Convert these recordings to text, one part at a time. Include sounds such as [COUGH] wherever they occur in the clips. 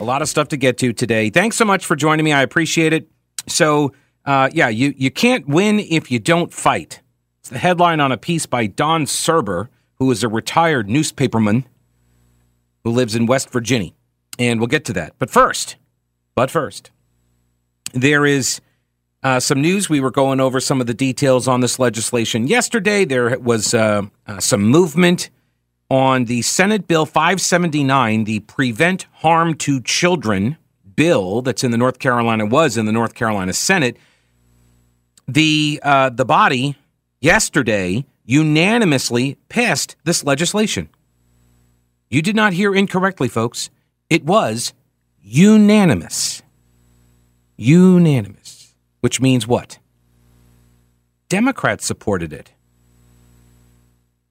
A lot of stuff to get to today. Thanks so much for joining me. I appreciate it. So, uh, yeah, you, you can't win if you don't fight. It's the headline on a piece by Don Surber, who is a retired newspaperman who lives in West Virginia. And we'll get to that. But first, but first, there is uh, some news. We were going over some of the details on this legislation yesterday. There was uh, uh, some movement on the Senate Bill 579, the Prevent Harm to Children bill that's in the North Carolina was in the North Carolina Senate. The uh, the body yesterday unanimously passed this legislation. You did not hear incorrectly, folks. It was unanimous. Unanimous, which means what? Democrats supported it.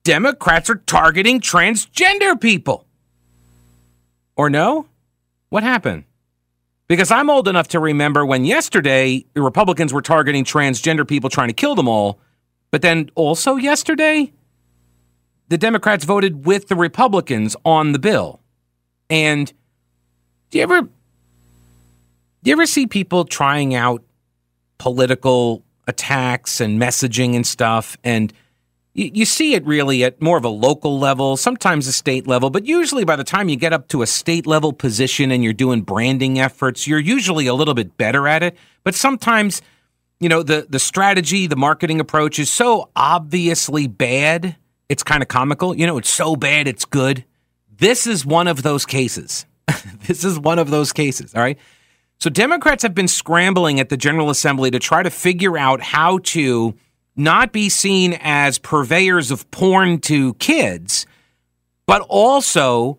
Democrats are targeting transgender people. Or no? What happened? Because I'm old enough to remember when yesterday Republicans were targeting transgender people trying to kill them all, but then also yesterday the Democrats voted with the Republicans on the bill. And do you ever do you ever see people trying out political attacks and messaging and stuff and you, you see it really at more of a local level, sometimes a state level, but usually by the time you get up to a state level position and you're doing branding efforts, you're usually a little bit better at it. But sometimes, you know, the, the strategy, the marketing approach is so obviously bad, it's kind of comical. You know, it's so bad, it's good. This is one of those cases. [LAUGHS] this is one of those cases, all right? So Democrats have been scrambling at the General Assembly to try to figure out how to not be seen as purveyors of porn to kids, but also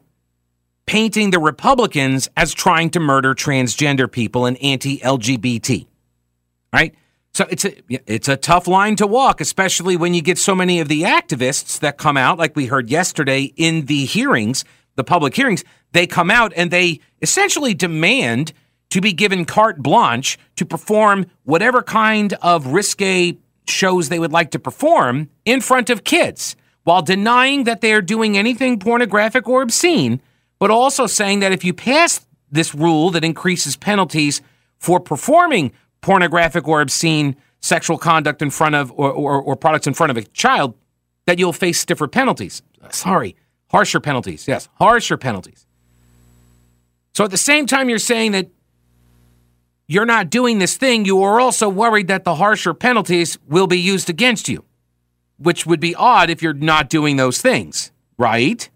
painting the Republicans as trying to murder transgender people and anti-LGBT. Right? So it's a it's a tough line to walk, especially when you get so many of the activists that come out, like we heard yesterday in the hearings, the public hearings. They come out and they essentially demand to be given carte blanche to perform whatever kind of risque shows they would like to perform in front of kids while denying that they are doing anything pornographic or obscene, but also saying that if you pass this rule that increases penalties for performing pornographic or obscene sexual conduct in front of or, or, or products in front of a child, that you'll face stiffer penalties. Sorry, harsher penalties. Yes, harsher penalties. So at the same time, you're saying that you're not doing this thing, you are also worried that the harsher penalties will be used against you, which would be odd if you're not doing those things, right?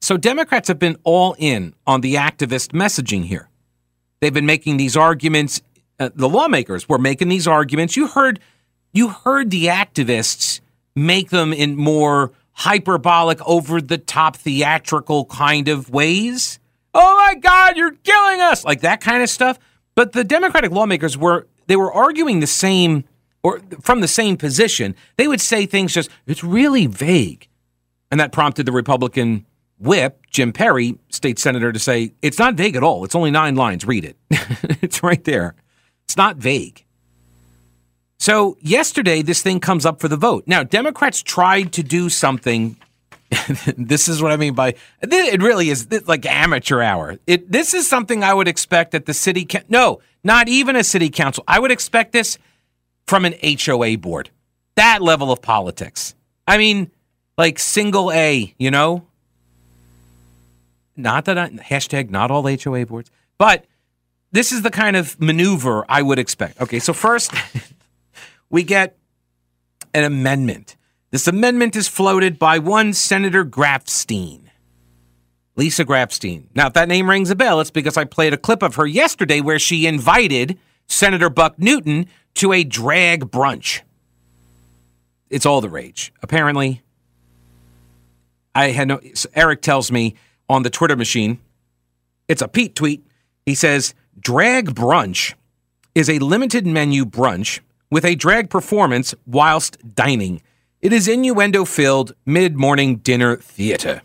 So Democrats have been all in on the activist messaging here. They've been making these arguments. Uh, the lawmakers were making these arguments. You heard, you heard the activists make them in more hyperbolic, over the top, theatrical kind of ways oh my God, you're killing us, like that kind of stuff. But the Democratic lawmakers were they were arguing the same or from the same position. They would say things just it's really vague, and that prompted the Republican whip Jim Perry, state senator, to say it's not vague at all. It's only nine lines. Read it. [LAUGHS] it's right there. It's not vague. So yesterday, this thing comes up for the vote. Now, Democrats tried to do something [LAUGHS] this is what I mean by it. Really is like amateur hour. It this is something I would expect at the city. no, not even a city council. I would expect this from an HOA board. That level of politics. I mean, like single A. You know, not that I, hashtag not all HOA boards, but this is the kind of maneuver I would expect. Okay, so first [LAUGHS] we get an amendment this amendment is floated by one Senator Grafstein. Lisa Grafstein. Now, if that name rings a bell, it's because I played a clip of her yesterday where she invited Senator Buck Newton to a drag brunch. It's all the rage. Apparently, I had no. Eric tells me on the Twitter machine It's a Pete tweet. He says, Drag brunch is a limited menu brunch with a drag performance whilst dining. It is innuendo filled mid morning dinner theater.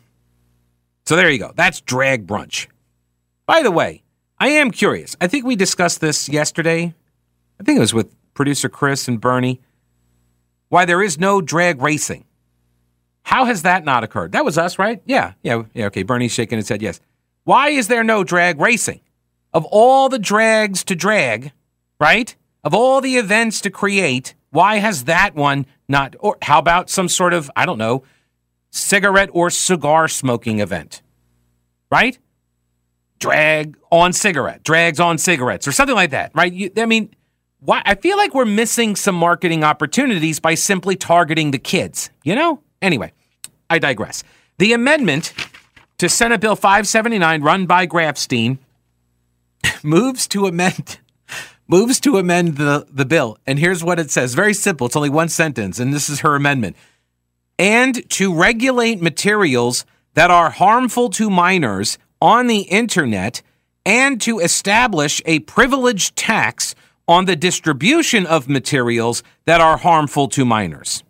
So there you go. That's drag brunch. By the way, I am curious. I think we discussed this yesterday. I think it was with producer Chris and Bernie. Why there is no drag racing. How has that not occurred? That was us, right? Yeah, yeah, yeah. Okay, Bernie's shaking his head. Yes. Why is there no drag racing? Of all the drags to drag, right? Of all the events to create, why has that one not? Or how about some sort of, I don't know, cigarette or cigar smoking event, right? Drag on cigarette, drags on cigarettes, or something like that, right? You, I mean, why? I feel like we're missing some marketing opportunities by simply targeting the kids, you know? Anyway, I digress. The amendment to Senate Bill 579, run by Grafstein, [LAUGHS] moves to amend moves to amend the, the bill. And here's what it says. Very simple. It's only one sentence, and this is her amendment. And to regulate materials that are harmful to minors on the internet and to establish a privilege tax on the distribution of materials that are harmful to minors.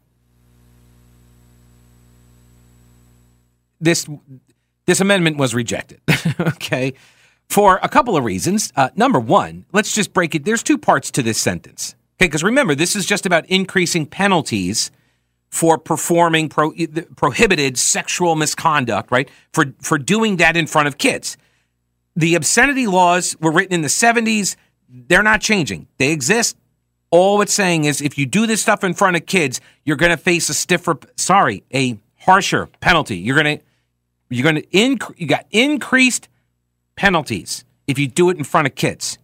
This this amendment was rejected. [LAUGHS] okay for a couple of reasons. Uh, number one, let's just break it. There's two parts to this sentence. Okay, because remember, this is just about increasing penalties for performing pro- prohibited sexual misconduct, right? For for doing that in front of kids. The obscenity laws were written in the 70s. They're not changing. They exist. All it's saying is if you do this stuff in front of kids, you're going to face a stiffer, sorry, a harsher penalty. You're going to you're going to inc- you got increased penalties if you do it in front of kids.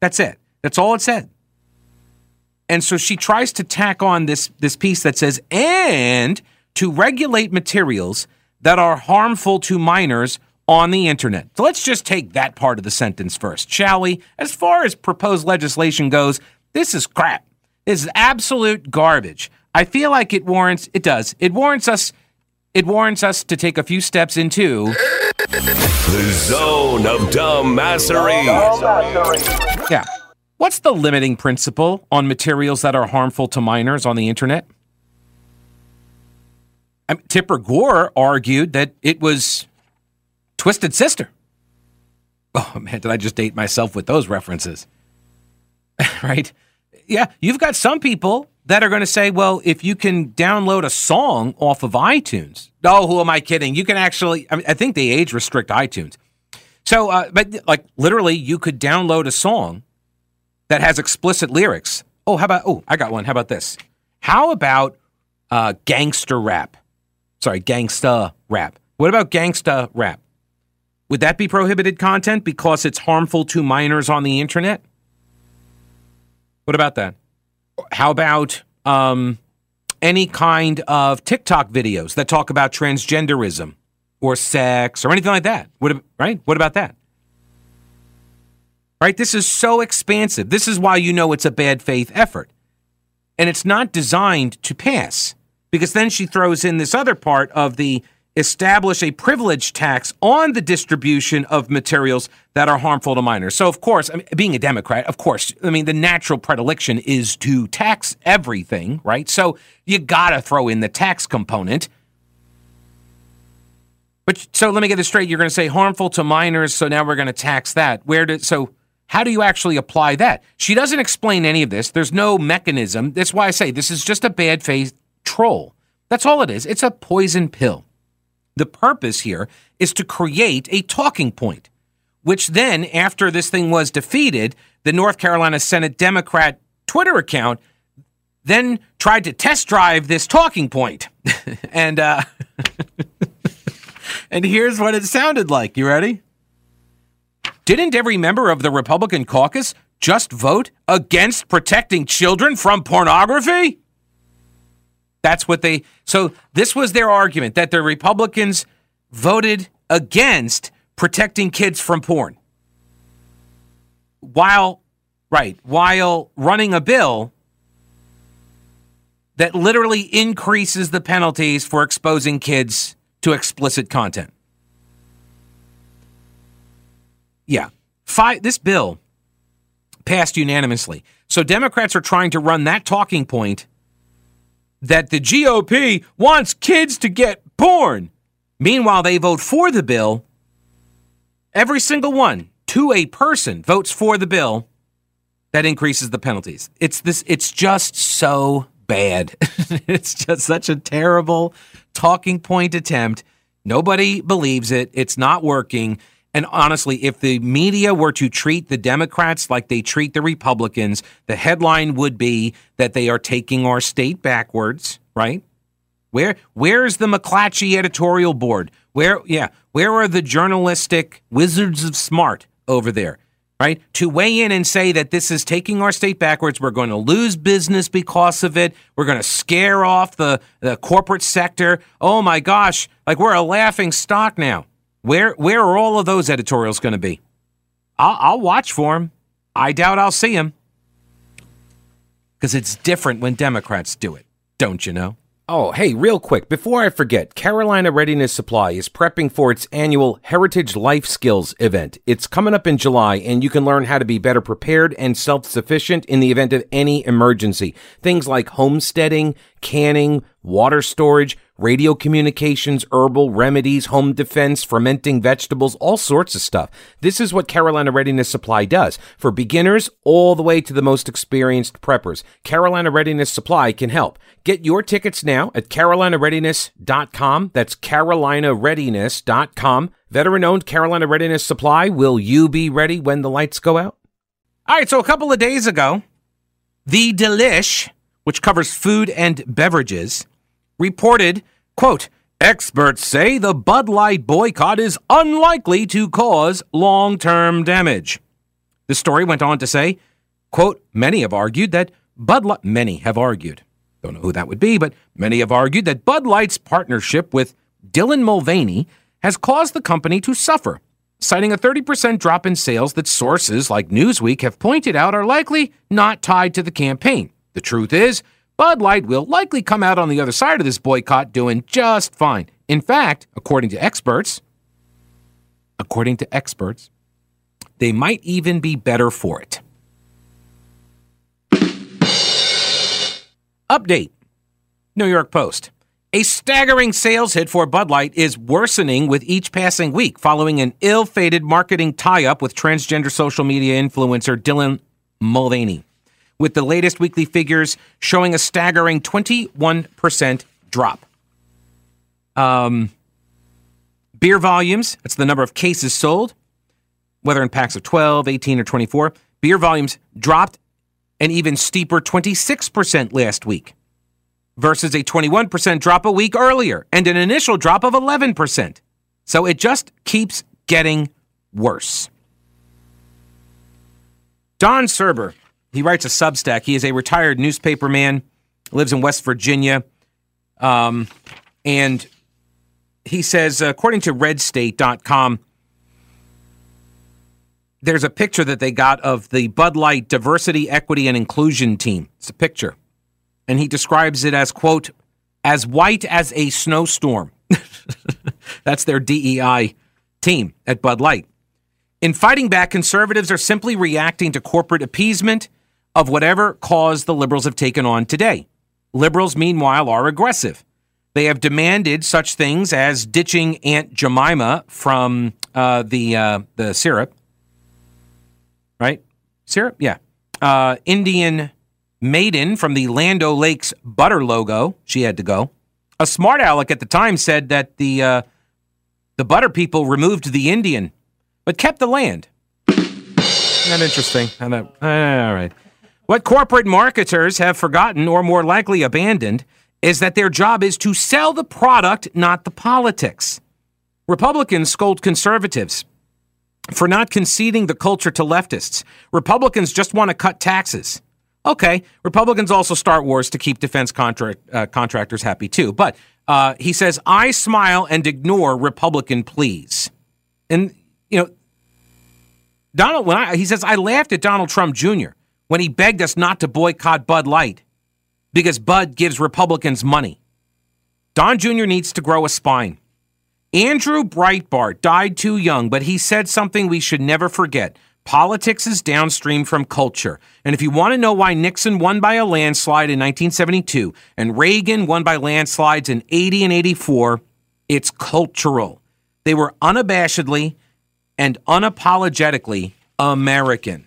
That's it. That's all it said. And so she tries to tack on this this piece that says and to regulate materials that are harmful to minors on the internet. So let's just take that part of the sentence first, shall we? As far as proposed legislation goes, this is crap. This is absolute garbage. I feel like it warrants it does. It warrants us it warrants us to take a few steps into the zone of dumbassery. Yeah. What's the limiting principle on materials that are harmful to minors on the internet? I mean, Tipper Gore argued that it was Twisted Sister. Oh man, did I just date myself with those references? [LAUGHS] right? Yeah, you've got some people that are going to say, well, if you can download a song off of iTunes, oh, who am I kidding? You can actually, I, mean, I think they age restrict iTunes. So, uh, but like literally, you could download a song that has explicit lyrics. Oh, how about, oh, I got one. How about this? How about uh, gangster rap? Sorry, gangsta rap. What about gangsta rap? Would that be prohibited content because it's harmful to minors on the internet? What about that? How about um, any kind of TikTok videos that talk about transgenderism or sex or anything like that? What, right? What about that? Right? This is so expansive. This is why you know it's a bad faith effort. And it's not designed to pass because then she throws in this other part of the establish a privilege tax on the distribution of materials that are harmful to minors. So, of course, I mean, being a Democrat, of course, I mean, the natural predilection is to tax everything, right? So you got to throw in the tax component. But so let me get this straight. You're going to say harmful to minors, so now we're going to tax that. Where did so? How do you actually apply that? She doesn't explain any of this. There's no mechanism. That's why I say this is just a bad faith troll. That's all it is. It's a poison pill. The purpose here is to create a talking point, which then, after this thing was defeated, the North Carolina Senate Democrat Twitter account then tried to test drive this talking point. [LAUGHS] and uh, [LAUGHS] and here's what it sounded like. You ready? Didn't every member of the Republican caucus just vote against protecting children from pornography? That's what they. So this was their argument that the Republicans voted against protecting kids from porn. While, right, while running a bill that literally increases the penalties for exposing kids to explicit content. Yeah. Five, this bill passed unanimously. So Democrats are trying to run that talking point that the GOP wants kids to get porn. Meanwhile, they vote for the bill. Every single one, to a person, votes for the bill that increases the penalties. It's this it's just so bad. [LAUGHS] it's just such a terrible talking point attempt. Nobody believes it. It's not working. And honestly, if the media were to treat the Democrats like they treat the Republicans, the headline would be that they are taking our state backwards, right? Where where's the McClatchy editorial board? Where yeah, where are the journalistic wizards of smart over there? Right? To weigh in and say that this is taking our state backwards, we're going to lose business because of it. We're going to scare off the, the corporate sector. Oh my gosh, like we're a laughing stock now. Where where are all of those editorials going to be? I'll, I'll watch for them. I doubt I'll see them because it's different when Democrats do it, don't you know? Oh, hey, real quick, before I forget, Carolina Readiness Supply is prepping for its annual Heritage Life Skills event. It's coming up in July, and you can learn how to be better prepared and self sufficient in the event of any emergency. Things like homesteading, canning, water storage, radio communications, herbal remedies, home defense, fermenting vegetables, all sorts of stuff. This is what Carolina Readiness Supply does for beginners all the way to the most experienced preppers. Carolina Readiness Supply can help. Get your tickets now at carolinareadiness.com. That's carolinareadiness.com. Veteran owned Carolina Readiness Supply. Will you be ready when the lights go out? All right, so a couple of days ago, the Delish, which covers food and beverages, reported, quote, Experts say the Bud Light boycott is unlikely to cause long term damage. The story went on to say, quote, many have argued that Bud Light, many have argued, don't know who that would be, but many have argued that Bud Light's partnership with Dylan Mulvaney has caused the company to suffer, citing a 30% drop in sales that sources like Newsweek have pointed out are likely not tied to the campaign. The truth is, Bud Light will likely come out on the other side of this boycott doing just fine. In fact, according to experts, according to experts, they might even be better for it. Update New York Post. A staggering sales hit for Bud Light is worsening with each passing week following an ill fated marketing tie up with transgender social media influencer Dylan Mulvaney with the latest weekly figures showing a staggering 21% drop. Um, beer volumes, that's the number of cases sold, whether in packs of 12, 18, or 24. Beer volumes dropped an even steeper 26% last week versus a 21% drop a week earlier and an initial drop of 11%. So it just keeps getting worse. Don Surber he writes a Substack. He is a retired newspaperman, lives in West Virginia. Um, and he says, according to redstate.com, there's a picture that they got of the Bud Light Diversity, Equity, and Inclusion team. It's a picture. And he describes it as, quote, as white as a snowstorm. [LAUGHS] That's their DEI team at Bud Light. In fighting back, conservatives are simply reacting to corporate appeasement of whatever cause the liberals have taken on today. Liberals, meanwhile, are aggressive. They have demanded such things as ditching Aunt Jemima from uh, the uh, the syrup, right? Syrup, yeah. Uh, Indian Maiden from the Land Lakes butter logo. She had to go. A smart aleck at the time said that the uh, the butter people removed the Indian, but kept the land. Not interesting. All right. What corporate marketers have forgotten, or more likely abandoned, is that their job is to sell the product, not the politics. Republicans scold conservatives for not conceding the culture to leftists. Republicans just want to cut taxes. Okay, Republicans also start wars to keep defense uh, contractors happy too. But uh, he says, I smile and ignore Republican pleas. And, you know, Donald, when I, he says, I laughed at Donald Trump Jr when he begged us not to boycott Bud Light because Bud gives Republicans money. Don Jr. needs to grow a spine. Andrew Breitbart died too young, but he said something we should never forget. Politics is downstream from culture. And if you want to know why Nixon won by a landslide in 1972 and Reagan won by landslides in 80 and 84, it's cultural. They were unabashedly and unapologetically American.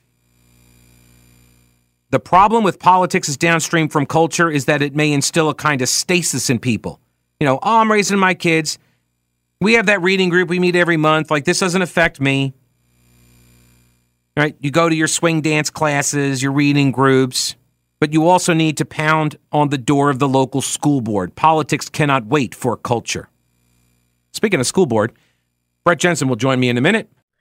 The problem with politics is downstream from culture is that it may instill a kind of stasis in people. You know, oh, I'm raising my kids. We have that reading group we meet every month. Like, this doesn't affect me. Right? You go to your swing dance classes, your reading groups, but you also need to pound on the door of the local school board. Politics cannot wait for culture. Speaking of school board, Brett Jensen will join me in a minute.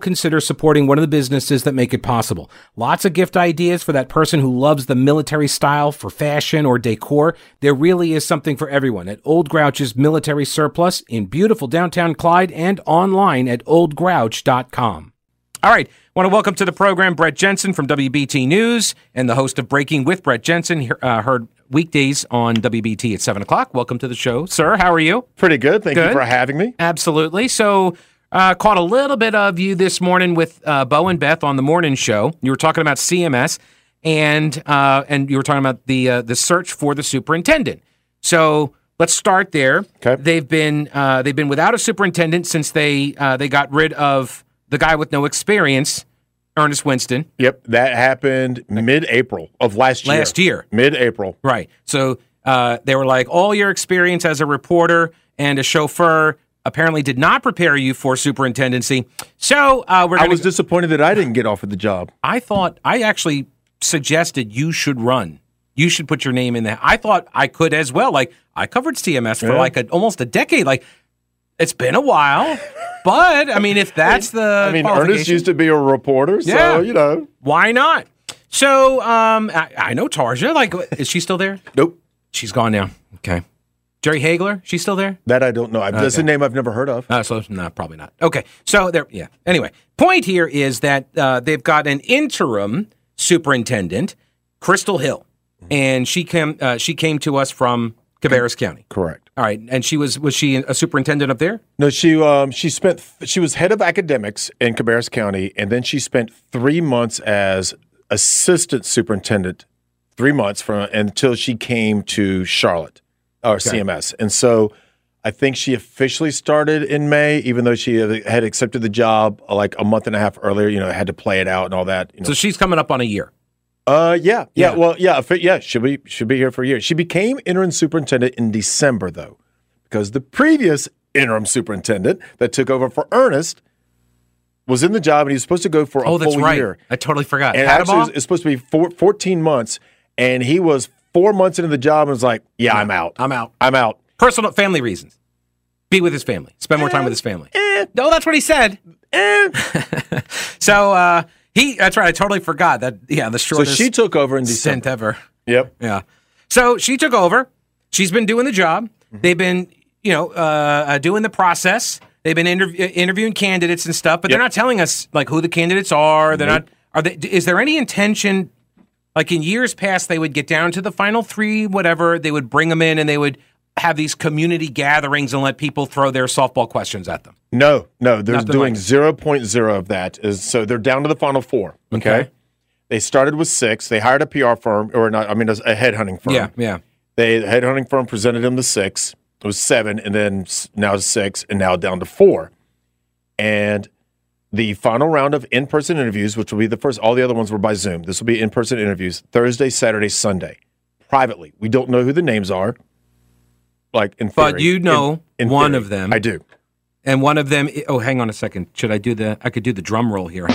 consider supporting one of the businesses that make it possible. Lots of gift ideas for that person who loves the military style for fashion or decor. There really is something for everyone at Old Grouch's Military Surplus in beautiful downtown Clyde and online at oldgrouch.com. All right. Want to welcome to the program Brett Jensen from WBT News and the host of Breaking with Brett Jensen, uh, heard weekdays on WBT at 7 o'clock. Welcome to the show, sir. How are you? Pretty good. Thank Good. you for having me. Absolutely. So, uh, caught a little bit of you this morning with uh, Bo and Beth on the morning show. You were talking about CMS, and uh, and you were talking about the uh, the search for the superintendent. So let's start there. Okay. They've been uh, they've been without a superintendent since they uh, they got rid of the guy with no experience, Ernest Winston. Yep, that happened mid-April of last year. Last year. Mid-April. Right. So uh, they were like, all your experience as a reporter and a chauffeur apparently did not prepare you for superintendency. So uh, we're I was to. disappointed that I didn't get offered the job. I thought I actually suggested you should run. You should put your name in there. I thought I could as well. Like I covered CMS for Yeah. like a, almost a decade. Like it's been a while, but I mean, if [LAUGHS] that's the I mean, Ernest used to be a reporter, so Yeah. you know. why not? So um, I, I know Tarja. Like, is she still there? Nope. She's gone now. Okay. Jerry Hagler, she's still there? That I don't know. I That's a name I've never heard of. Uh, so no, probably not. Okay, so there, yeah. Anyway, point here is that uh, they've got an interim superintendent, Crystal Hill, and she came. Uh, she came to us from Cabarrus County. Correct. All right, and she was was she a superintendent up there? No, she um she spent she was head of academics in Cabarrus County, and then she spent three months as assistant superintendent, three months from until she came to Charlotte or CMS, and so I think she officially started in May, even though she had accepted the job uh, like a month and a half earlier. You know, had to play it out and all that. You know. So she's coming up on a year. Uh, yeah, Yeah. yeah, Well, yeah, yeah. Should be should be here for a year. She became interim superintendent in December, though, because the previous interim superintendent that took over for Ernest was in the job and he was supposed to go for a Oh, that's full right. year. I totally forgot. And Had 'em actually, all? it's, it's supposed to be four, 14 months, and he was four months into the job and was like, "Yeah, I'm out. I'm out. I'm out." Personal family reasons. Be with his family. Spend more time with his family. Eh, No, that's what he said. eh. [LAUGHS] So uh, he. That's right. I totally forgot that. Yeah, the shortest. So she took over in December. stint ever. Yep. Yeah. So she took over. She's been doing the job. Mm-hmm. They've been, you know, uh, uh, doing the process. They've been interv- uh, interviewing candidates and stuff, but they're not telling us like who the candidates are. They're not. Are they? Is there any intention? Like in years past, they would get down to the final three, whatever. They would bring them in, and they would have these community gatherings and let people throw their softball questions at them. No, no, they're Nothing doing like 0.0 of that. Is so they're down to the final four. Okay. Okay. They started with six. They hired a PR firm, or not, I mean, a a headhunting firm. Yeah, yeah. They the headhunting firm presented them the six. It was seven, and then s- now it's six, and now down to four. And the final round of in-person interviews, which will be the first, all the other ones were by Zoom. This will be in-person interviews Thursday, Saturday, Sunday, privately. We don't know who the names are. Like in But theory. you know In- in one theory. of them. I do. And one of them, oh, hang on a second. Should I do the? I could do the drum roll here.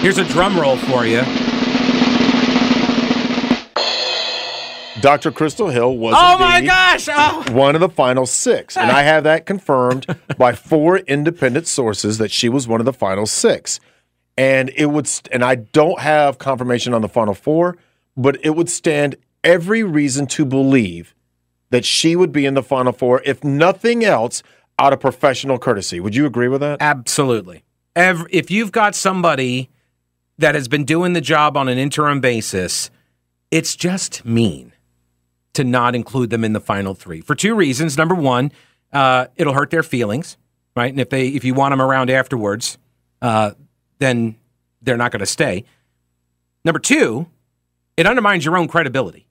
Here's a drum roll for you. Dr. Crystal Hill was Oh my gosh! Oh. one of the final six. And I have that confirmed [LAUGHS] by four independent sources that she was one of the final six. And it would, st- and I don't have confirmation on the final four, but it would stand every reason to believe that she would be in the final four, if nothing else, out of professional courtesy. Would you agree with that? Absolutely. Every, if you've got somebody that has been doing the job on an interim basis, it's just mean to not include them in the final three for two reasons. Number one, uh, it'll hurt their feelings, right? And if they if you want them around afterwards, uh, then they're not going to stay. Number two, it undermines your own credibility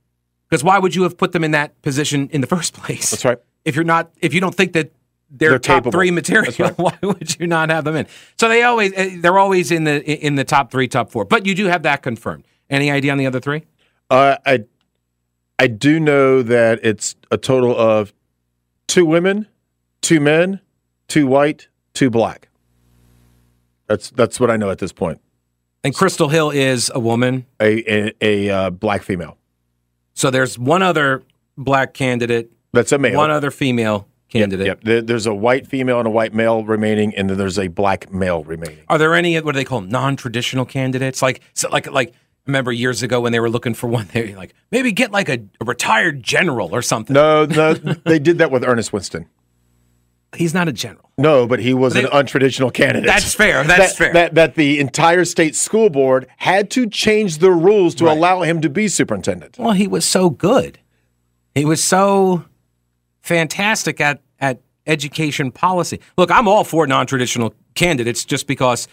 because why would you have put them in that position in the [LAUGHS] first place? That's right. If you're not, if you don't think that they're, They're top capable. three material, right. [LAUGHS] why would you not have them in? So they always, eh, they're always in the in the top three, top four. But you do have that confirmed. Any idea on the other three? Uh, I I do know that it's a total of two women, two men, two white, two black. That's that's what I know at this point. And Crystal Hill is a woman. A a, a uh, black female. So there's one other black candidate, That's a male. one other female candidate. Yep. There- There's a white female and a white male remaining, and then there's a black male remaining. Are there any what do they call them? Non-traditional candidates? Like so like like remember years ago when they were looking for one, [LAUGHS] they were like maybe get like a, a retired general or something. No, no, they did that with Ernest Winston. He's not a general. No, but he was They- an untraditional candidate. That's fair. That's that, fair. That, that the entire state school board had to change the rules to Right. allow him to be superintendent. Well, he was so good. He was so fantastic at at education policy. Look, I'm all for non-traditional candidates just because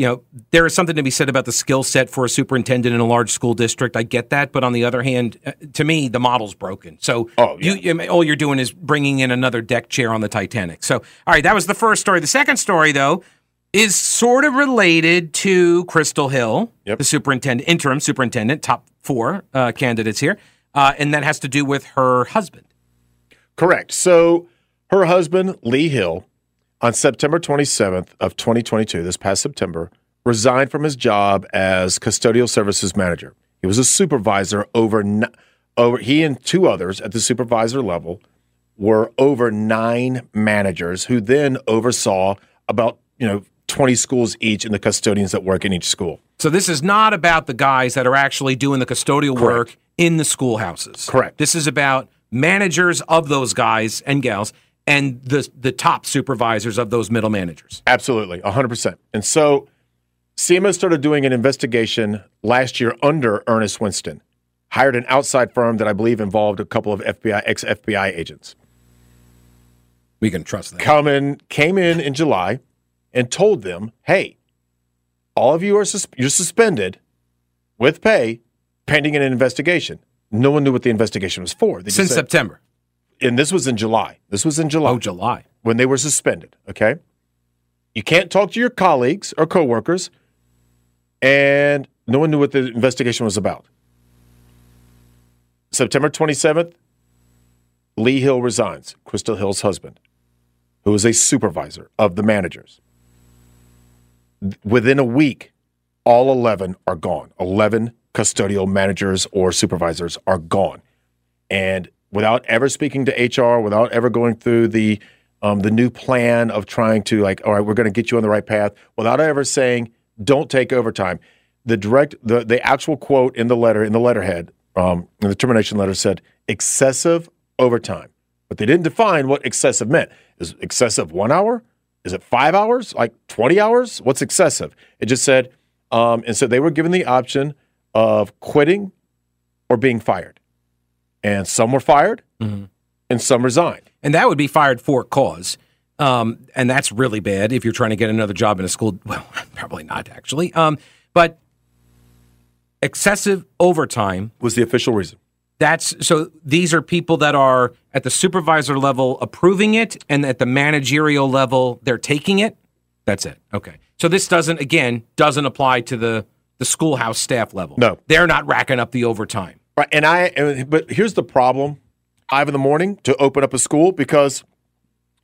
you know there is something to be said about the skill set for a superintendent in a large school district. I get that, but on the other hand, uh, to me, the model's broken. So Oh, yeah. you, you- all you're doing is bringing in another deck chair on the Titanic. So, all right, that was the first story. The second story, though, is sort of related to Crystal Hill, Yep. the superintendent, interim superintendent, top four uh, candidates here, uh, and that has to do with her husband. Correct. So her husband, Lee Hill, on September 27th of 2022, this past September, resigned from his job as custodial services manager. He was a supervisor over over he and two others at the supervisor level were over 9 managers who then oversaw about, you know, 20 schools each and the custodians that work in each school. So this is not about the guys that are actually doing the custodial work in the schoolhouses. Correct. This is about managers of those guys and gals and the the top supervisors of those middle managers. Absolutely, 100%. And so CMS started doing an investigation last year under Ernest Winston, hired an outside firm that I believe involved a couple of FBI, ex FBI agents. We can trust that. Come in, came in in July and told them, hey, all of you are sus- you're suspended with pay pending an investigation. No one knew what the investigation was for. They Since said- September. And this was in July. This was in July Oh, July. when they were suspended. Okay, you can't talk to your colleagues or coworkers, and no one knew what the investigation was about. September twenty seventh, Lee Hill resigns. Crystal Hill's husband, who was a supervisor of the managers. Within a week, all eleven are gone. Eleven custodial managers or supervisors are gone and without ever speaking to HR, without ever going through the um, the new plan of trying to like, all right, we're going to get you on the right path, without ever saying, don't take overtime. The direct, the the actual quote in the letter in the letterhead, um, in the termination letter said excessive overtime, but they didn't define what excessive meant. Is excessive one hour? Is it five hours? Like twenty hours? What's excessive? It just said, um, and so they were given the option of quitting or being fired and some were fired and some resigned. And that would be fired for cause. Um, and that's really bad if you're trying to get another job in a school. [LAUGHS] Well, probably not actually. Um, but excessive overtime Was the official reason. That's so these are people that are at the supervisor level approving it and at the managerial level they're taking it. That's it. Okay. So this doesn't again doesn't apply to the the schoolhouse staff level. No. They're not racking up the overtime. Right. And I, but here's the problem five in the morning to open up a school because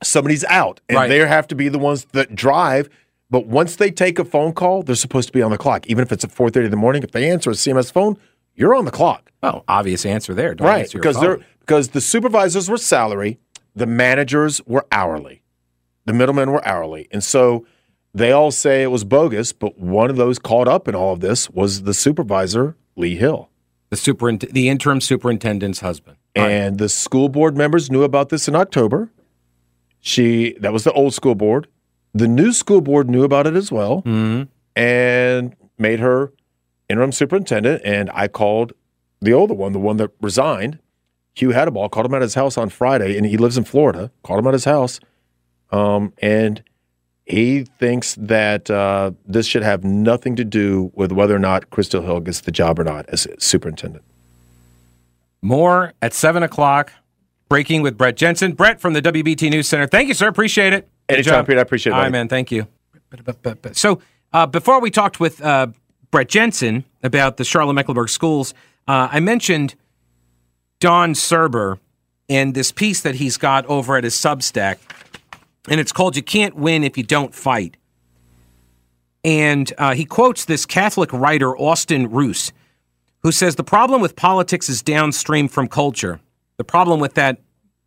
somebody's out and Right. they have to be the ones that drive. But once they take a phone call, they're supposed to be on the clock. Even if it's at 4.30 in the morning, if they answer a CMS phone, you're on the clock. Well, obvious answer there. Don't right. answer your Because they're because the supervisors were salary, the managers were hourly. The middlemen were hourly. And so they all say it was bogus, but one of those caught up in all of this was the supervisor, Lee Hill. The superint- the interim superintendent's husband. And the school board members knew about this in October. She that was the old school board. The new school board knew about it as well and made her interim superintendent. And I called the older one, the one that resigned, Hugh Hadaball, called him at his house on Friday, and he lives in Florida. Called him at his house, um, and he thinks that uh, this should have nothing to do with whether or not Crystal Hill gets the job or not as superintendent. More at seven o'clock. Breaking with Brett Jensen. Brett from the WBT News Center. Thank you, sir. Appreciate it. Anytime. Peter. I appreciate it, All right, man. Thank you. So uh, before we talked with uh, Brett Jensen about the Charlotte Mecklenburg schools, uh, I mentioned Don Surber and this piece that he's got over at his Substack, and it's called "You Can't Win If You Don't Fight." And uh, he quotes this Catholic writer Austin Ruse, who says the problem with politics is downstream from culture. The problem with that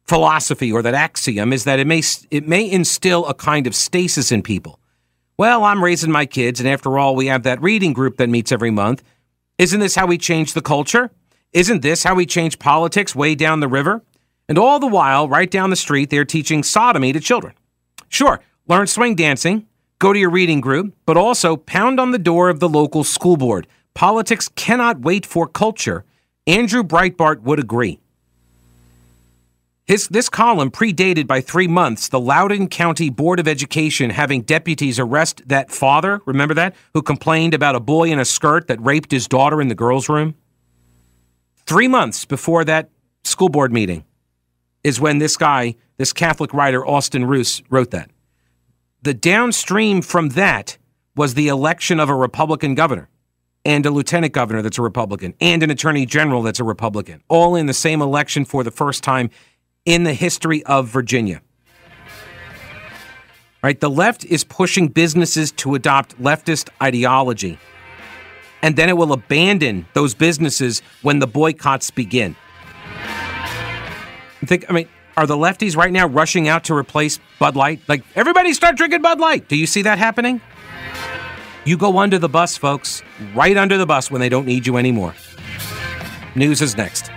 philosophy or that axiom is that it may it may instill a kind of stasis in people. Well, I'm raising my kids, and after all, we have that reading group that meets every month. Isn't this how we change the culture? Isn't this how we change politics way down the river? And all the while, right down the street, they're teaching sodomy to children. Sure, learn swing dancing, go to your reading group, but also pound on the door of the local school board. Politics cannot wait for culture. Andrew Breitbart would agree. His, this column predated by three months the Loudoun County Board of Education having deputies arrest that father, remember that, who complained about a boy in a skirt that raped his daughter in the girls' room? Three months before that school board meeting is when this guy, this Catholic writer, Austin Ruse, wrote that. The downstream from that was the election of a Republican governor and a lieutenant governor that's a Republican and an attorney general that's a Republican, all in the same election for the first time in the history of Virginia. Right? The left is pushing businesses to adopt leftist ideology. And then it will abandon those businesses when the boycotts begin. Think I mean, are the lefties right now rushing out to replace Bud Light? Like everybody start drinking Bud Light. Do you see that happening? You go under the bus, folks. Right under the bus when they don't need you anymore. News is next.